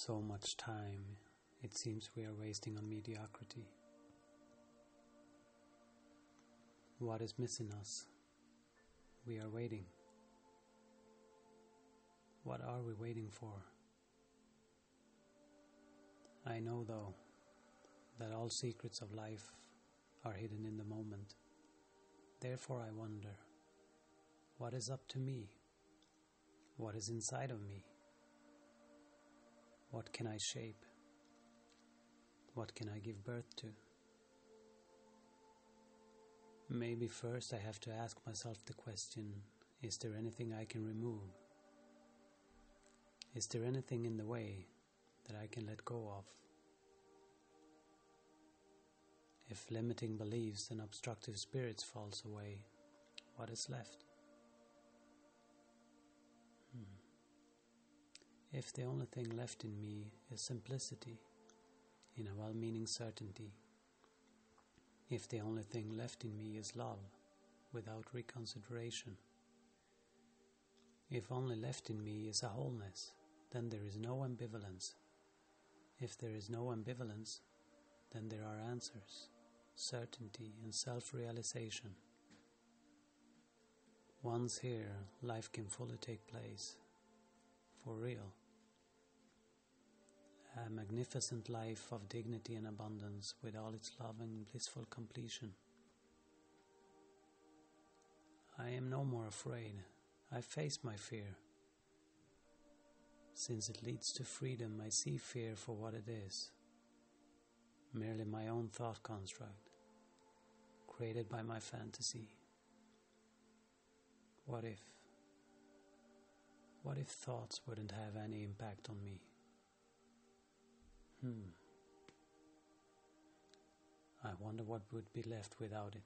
So much time it seems we are wasting on mediocrity. What is missing us? We are waiting. What are we waiting for? I know, though, that all secrets of life are hidden in the moment. Therefore, I wonder what is up to me? What is inside of me? What can I shape? What can I give birth to? Maybe first I have to ask myself the question is there anything I can remove? Is there anything in the way that I can let go of? If limiting beliefs and obstructive spirits falls away, what is left? If the only thing left in me is simplicity, in a well meaning certainty, if the only thing left in me is love, without reconsideration. If only left in me is a wholeness, then there is no ambivalence. If there is no ambivalence, then there are answers, certainty, and self realization. Once here, life can fully take place, for real a magnificent life of dignity and abundance with all its love and blissful completion. I am no more afraid. I face my fear. Since it leads to freedom, I see fear for what it is merely my own thought construct, created by my fantasy. What if? What if thoughts wouldn't have any impact on me? Hmm. I wonder what would be left without it.